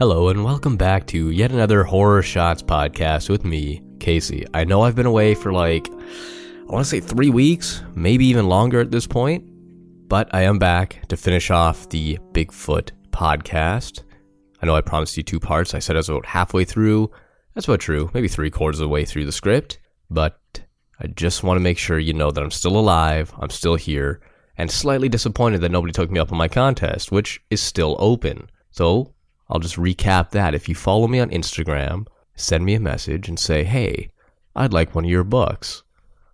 Hello, and welcome back to yet another Horror Shots podcast with me, Casey. I know I've been away for like, I want to say three weeks, maybe even longer at this point, but I am back to finish off the Bigfoot podcast. I know I promised you two parts. I said I was about halfway through. That's about true, maybe three quarters of the way through the script, but I just want to make sure you know that I'm still alive, I'm still here, and slightly disappointed that nobody took me up on my contest, which is still open. So I'll just recap that. If you follow me on Instagram, send me a message and say, hey, I'd like one of your books.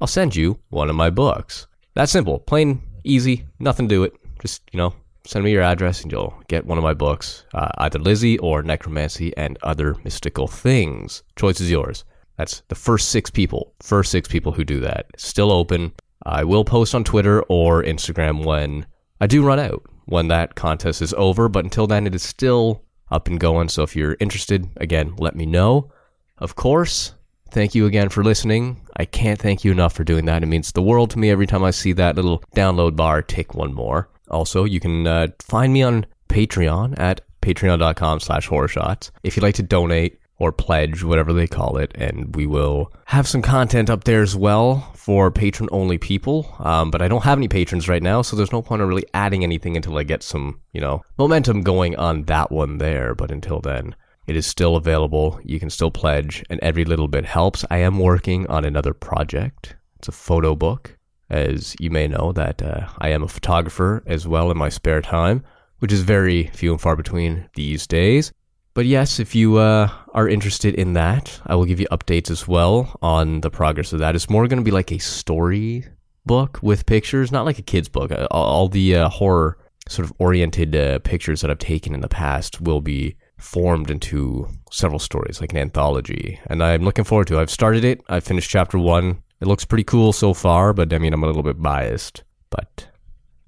I'll send you one of my books. That's simple, plain, easy, nothing to it. Just, you know, send me your address and you'll get one of my books, uh, either Lizzie or Necromancy and Other Mystical Things. Choice is yours. That's the first six people, first six people who do that. Still open. I will post on Twitter or Instagram when I do run out, when that contest is over. But until then, it is still up and going. So if you're interested, again, let me know. Of course, thank you again for listening. I can't thank you enough for doing that. It means the world to me every time I see that little download bar tick one more. Also, you can uh, find me on Patreon at patreon.com slash horrorshots. If you'd like to donate, or pledge, whatever they call it, and we will have some content up there as well for patron only people. Um, but I don't have any patrons right now, so there's no point in really adding anything until I get some, you know, momentum going on that one there. But until then, it is still available. You can still pledge, and every little bit helps. I am working on another project. It's a photo book, as you may know that uh, I am a photographer as well in my spare time, which is very few and far between these days. But yes, if you uh, are interested in that, I will give you updates as well on the progress of that. It's more going to be like a story book with pictures, not like a kid's book. Uh, All, the uh, horror sort of oriented uh, pictures that I've taken in the past will be formed into several stories, like an anthology. And I'm looking forward to it. I've started it, I've finished chapter one. It looks pretty cool so far, but I mean, I'm a little bit biased. But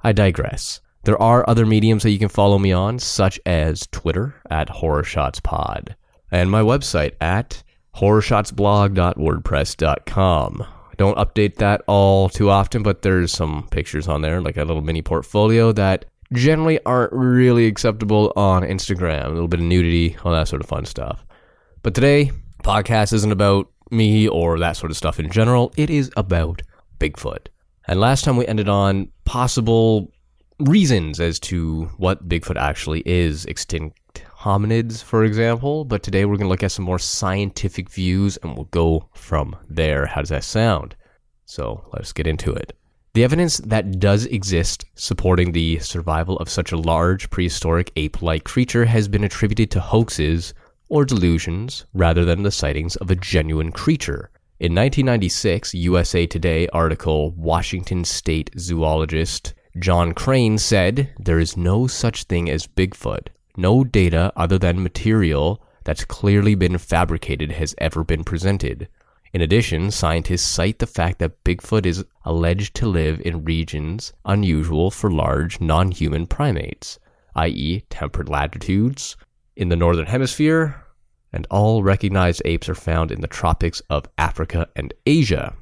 I digress. There are other mediums that you can follow me on, such as Twitter at HorrorShotsPod and my website at horrorshotsblog.wordpress.com. I don't update that all too often, but there's some pictures on there, like a little mini portfolio that generally aren't really acceptable on Instagram. A little bit of nudity, all that sort of fun stuff. But today, podcast isn't about me or that sort of stuff in general. It is about Bigfoot. And last time we ended on possible reasons as to what Bigfoot actually is extinct hominids, for example. But today we're going to look at some more scientific views and we'll go from there. How does that sound? So let's get into it. The evidence that does exist supporting the survival of such a large prehistoric ape like creature has been attributed to hoaxes or delusions rather than the sightings of a genuine creature. In 1996, USA Today article, Washington State zoologist John Crane said, There is no such thing as Bigfoot. No data other than material that's clearly been fabricated has ever been presented. In addition, scientists cite the fact that Bigfoot is alleged to live in regions unusual for large non human primates, i.e., temperate latitudes, in the northern hemisphere, and all recognized apes are found in the tropics of Africa and Asia.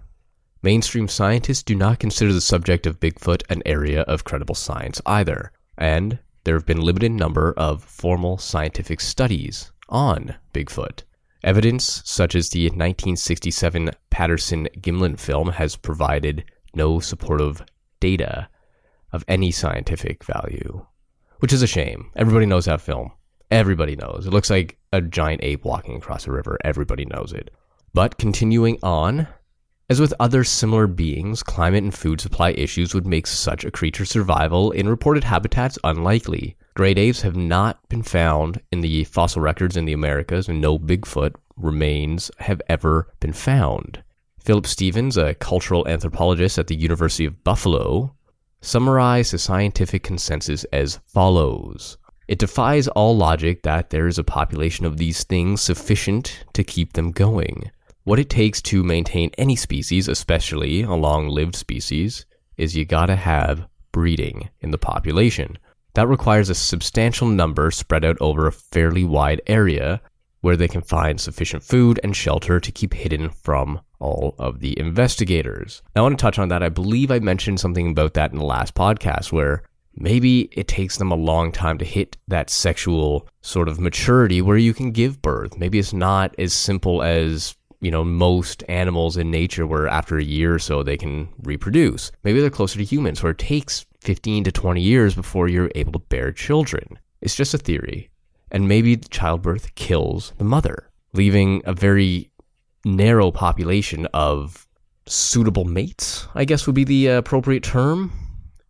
Mainstream scientists do not consider the subject of Bigfoot an area of credible science either, and there have been limited number of formal scientific studies on Bigfoot. Evidence such as the 1967 Patterson Gimlin film has provided no supportive data of any scientific value, which is a shame. Everybody knows that film. Everybody knows. It looks like a giant ape walking across a river. Everybody knows it. But continuing on, as with other similar beings, climate and food supply issues would make such a creature's survival in reported habitats unlikely. Great apes have not been found in the fossil records in the Americas, and no Bigfoot remains have ever been found. Philip Stevens, a cultural anthropologist at the University of Buffalo, summarized the scientific consensus as follows It defies all logic that there is a population of these things sufficient to keep them going. What it takes to maintain any species, especially a long lived species, is you gotta have breeding in the population. That requires a substantial number spread out over a fairly wide area where they can find sufficient food and shelter to keep hidden from all of the investigators. Now, I want to touch on that. I believe I mentioned something about that in the last podcast where maybe it takes them a long time to hit that sexual sort of maturity where you can give birth. Maybe it's not as simple as you know most animals in nature where after a year or so they can reproduce maybe they're closer to humans where it takes 15 to 20 years before you're able to bear children it's just a theory and maybe childbirth kills the mother leaving a very narrow population of suitable mates i guess would be the appropriate term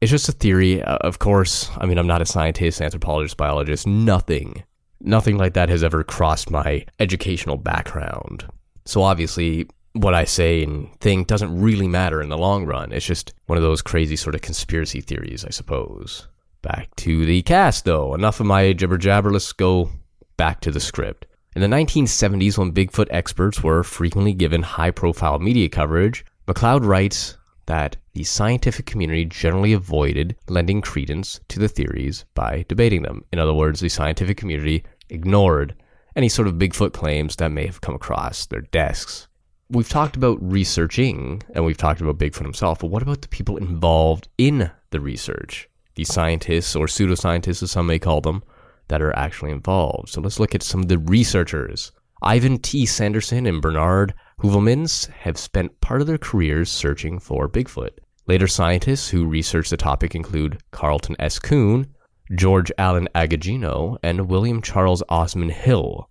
it's just a theory. Uh, of course, I mean, I'm not a scientist, anthropologist, biologist, nothing. Nothing like that has ever crossed my educational background. So obviously, what I say and think doesn't really matter in the long run. It's just one of those crazy sort of conspiracy theories, I suppose. Back to the cast, though. Enough of my jibber jabber. Let's go back to the script. In the 1970s, when Bigfoot experts were frequently given high profile media coverage, McLeod writes that the scientific community generally avoided lending credence to the theories by debating them. In other words, the scientific community ignored any sort of Bigfoot claims that may have come across their desks. We've talked about researching and we've talked about Bigfoot himself, but what about the people involved in the research? The scientists or pseudoscientists, as some may call them, that are actually involved. So let's look at some of the researchers. Ivan T. Sanderson and Bernard Heuvelmans have spent part of their careers searching for Bigfoot. Later scientists who researched the topic include Carleton S. Coon, George Allen Agogino, and William Charles Osman Hill,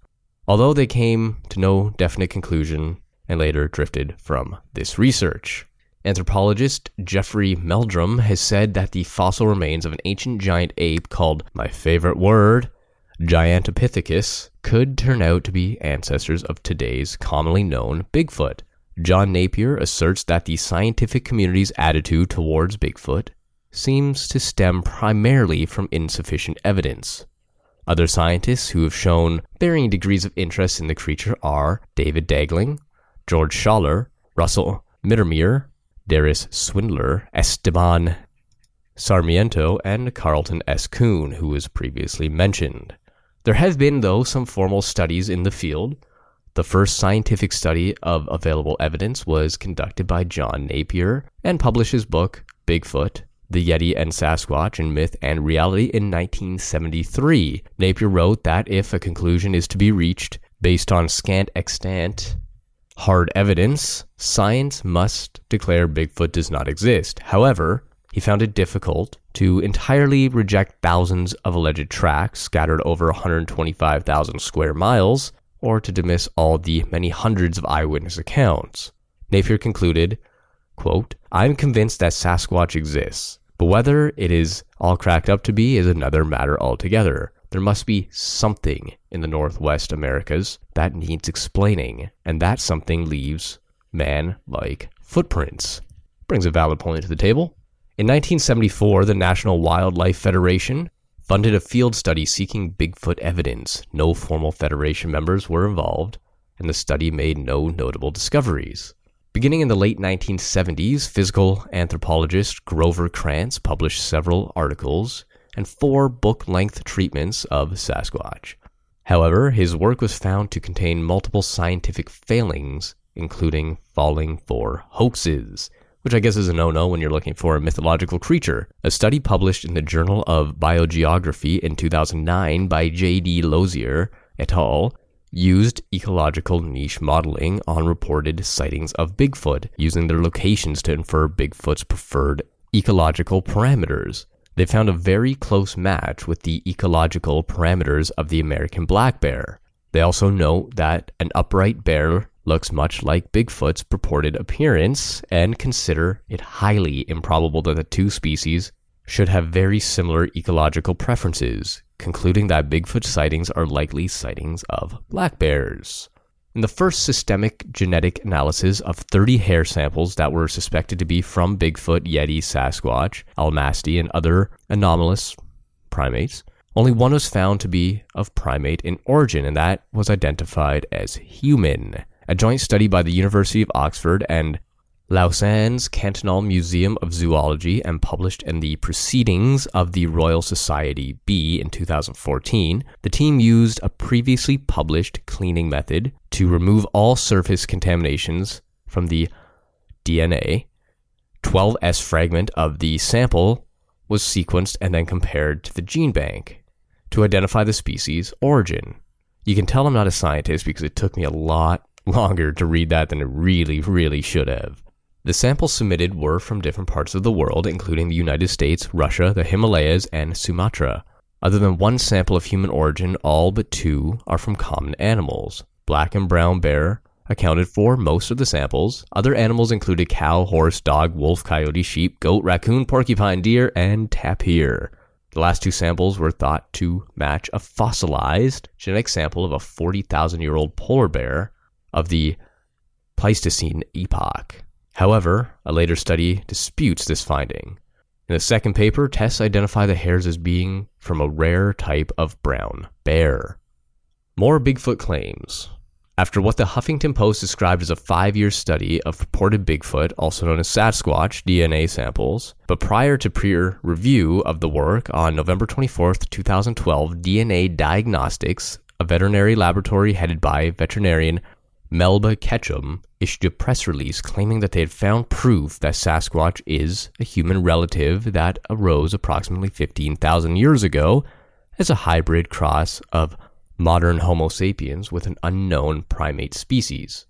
although they came to no definite conclusion and later drifted from this research. Anthropologist Jeffrey Meldrum has said that the fossil remains of an ancient giant ape called my favorite word, Gigantopithecus, could turn out to be ancestors of today's commonly known Bigfoot. John Napier asserts that the scientific community's attitude towards Bigfoot seems to stem primarily from insufficient evidence. Other scientists who have shown varying degrees of interest in the creature are David Daegling, George Schaller, Russell Mittermeier, Darius Swindler, Esteban Sarmiento, and Carleton S. Coon, who was previously mentioned. There have been, though, some formal studies in the field. The first scientific study of available evidence was conducted by John Napier and published his book, Bigfoot, The Yeti and Sasquatch in Myth and Reality in 1973. Napier wrote that if a conclusion is to be reached based on scant extant hard evidence, science must declare Bigfoot does not exist. However, he found it difficult to entirely reject thousands of alleged tracks scattered over 125,000 square miles, or to dismiss all the many hundreds of eyewitness accounts. Napier concluded, quote, I'm convinced that Sasquatch exists, but whether it is all cracked up to be is another matter altogether. There must be something in the Northwest Americas that needs explaining, and that something leaves man like footprints. Brings a valid point to the table. In 1974, the National Wildlife Federation funded a field study seeking Bigfoot evidence. No formal Federation members were involved, and the study made no notable discoveries. Beginning in the late 1970s, physical anthropologist Grover Krantz published several articles and four book length treatments of Sasquatch. However, his work was found to contain multiple scientific failings, including falling for hoaxes which I guess is a no no when you're looking for a mythological creature. A study published in the Journal of Biogeography in 2009 by J.D. Lozier et al. Used ecological niche modeling on reported sightings of Bigfoot, using their locations to infer Bigfoot's preferred ecological parameters. They found a very close match with the ecological parameters of the American black bear. They also note that an upright bear looks much like Bigfoot's purported appearance and consider it highly improbable that the two species should have very similar ecological preferences, concluding that Bigfoot sightings are likely sightings of black bears. In the first systemic genetic analysis of 30 hair samples that were suspected to be from Bigfoot, Yeti, Sasquatch, Almasti, and other anomalous primates, only one was found to be of primate in origin, and that was identified as human. A joint study by the University of Oxford and Lausanne's Cantonal Museum of Zoology and published in the Proceedings of the Royal Society B in 2014, the team used a previously published cleaning method to remove all surface contaminations from the DNA. 12S fragment of the sample was sequenced and then compared to the GenBank to identify the species origin. You can tell I'm not a scientist because it took me a lot longer to read that than it really, really should have. The samples submitted were from different parts of the world, including the United States, Russia, the Himalayas, and Sumatra. Other than one sample of human origin, all but two are from common animals. Black and brown bear accounted for most of the samples. Other animals included cow, horse, dog, wolf, coyote, sheep, goat, raccoon, porcupine, deer, and tapir. The last two samples were thought to match a fossilized genetic sample of a 40,000 year old polar bear of the Pleistocene epoch. However, a later study disputes this finding. In the second paper, tests identify the hairs as being from a rare type of brown bear. More Bigfoot claims. After what the Huffington Post described as a five year study of purported Bigfoot, also known as Sasquatch, DNA samples, but prior to peer review of the work on November 24, 2012, DNA Diagnostics, a veterinary laboratory headed by veterinarian Melba Ketchum issued a press release claiming that they had found proof that Sasquatch is a human relative that arose approximately 15,000 years ago as a hybrid cross of modern Homo sapiens with an unknown primate species.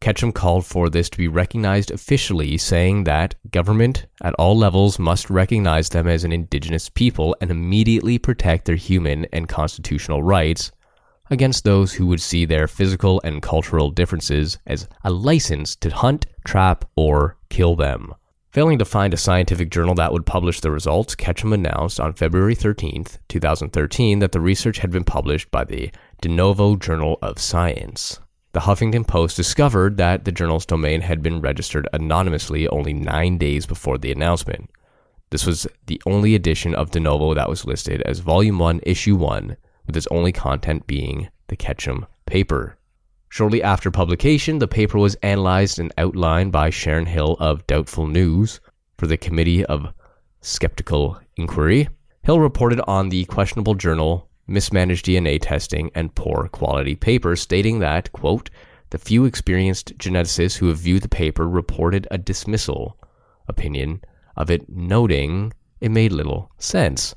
Ketchum called for this to be recognized officially, saying that government at all levels must recognize them as an indigenous people and immediately protect their human and constitutional rights against those who would see their physical and cultural differences as a license to hunt, trap, or kill them. Failing to find a scientific journal that would publish the results, Ketchum announced on February 13, 2013, that the research had been published by the De Novo Journal of Science. The Huffington Post discovered that the journal's domain had been registered anonymously only nine days before the announcement. This was the only edition of De Novo that was listed as Volume 1, Issue 1, with its only content being the Ketchum paper. Shortly after publication, the paper was analyzed and outlined by Sharon Hill of Doubtful News for the Committee of Skeptical Inquiry. Hill reported on the questionable journal, mismanaged DNA testing, and poor quality paper, stating that, quote, the few experienced geneticists who have viewed the paper reported a dismissal opinion of it, noting it made little sense.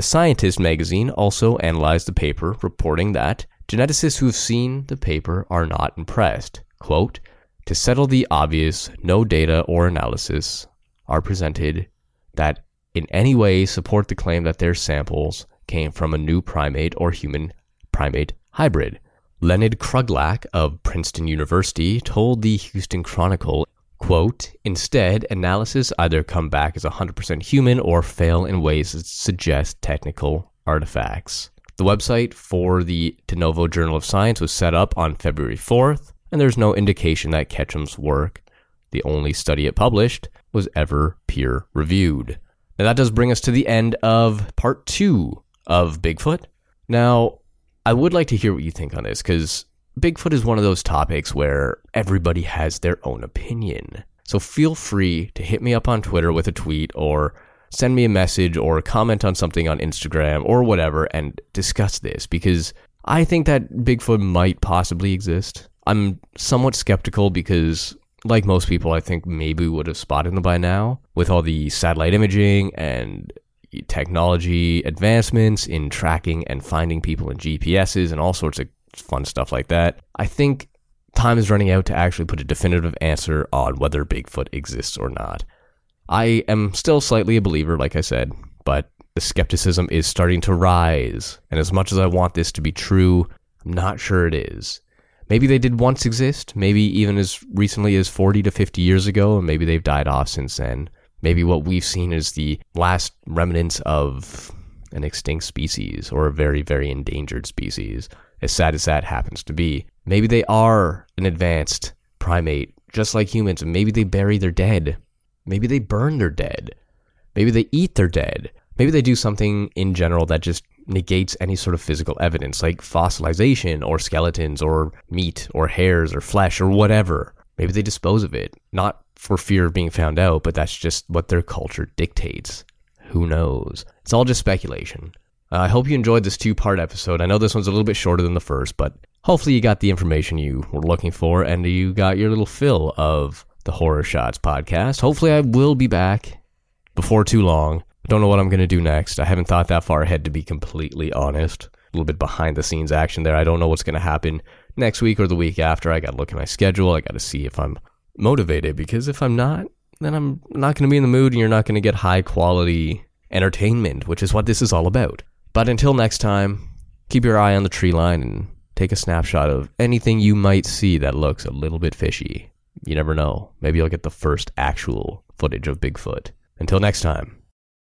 The Scientist magazine also analyzed the paper, reporting that geneticists who have seen the paper are not impressed. Quote, to settle the obvious, no data or analysis are presented that in any way support the claim that their samples came from a new primate or human primate hybrid. Leonid Kruglyak of Princeton University told the Houston Chronicle Quote, instead, analysis either come back as 100% human or fail in ways that suggest technical artifacts. The website for the De Novo Journal of Science was set up on February 4th, and there's no indication that Ketchum's work, the only study it published, was ever peer reviewed. Now, that does bring us to the end of part two of Bigfoot. Now, I would like to hear what you think on this because Bigfoot is one of those topics where everybody has their own opinion. So feel free to hit me up on Twitter with a tweet or send me a message or comment on something on Instagram or whatever and discuss this because I think that Bigfoot might possibly exist. I'm somewhat skeptical because, like most people, I think maybe we would have spotted them by now with all the satellite imaging and technology advancements in tracking and finding people in GPSs and all sorts of fun stuff like that. I think time is running out to actually put a definitive answer on whether Bigfoot exists or not. I am still slightly a believer, like I said, but the skepticism is starting to rise. And as much as I want this to be true, I'm not sure it is. Maybe they did once exist, maybe even as recently as 40 to 50 years ago, and maybe they've died off since then. Maybe what we've seen is the last remnants of an extinct species or a very, very endangered species as sad as that happens to be. Maybe they are an advanced primate, just like humans, and maybe they bury their dead. Maybe they burn their dead. Maybe they eat their dead. Maybe they do something in general that just negates any sort of physical evidence like fossilization or skeletons or meat or hairs or flesh or whatever. Maybe they dispose of it, not for fear of being found out, but that's just what their culture dictates. Who knows? It's all just speculation. Uh, I hope you enjoyed this two part episode. I know this one's a little bit shorter than the first, but hopefully you got the information you were looking for and you got your little fill of the Horror Shots podcast. Hopefully, I will be back before too long. I don't know what I'm going to do next. I haven't thought that far ahead, to be completely honest. A little bit behind the scenes action there. I don't know what's going to happen next week or the week after. I got to look at my schedule. I got to see if I'm motivated because if I'm not, then I'm not going to be in the mood and you're not going to get high quality entertainment, which is what this is all about. But until next time, keep your eye on the tree line and take a snapshot of anything you might see that looks a little bit fishy. You never know. Maybe you'll get the first actual footage of Bigfoot. Until next time.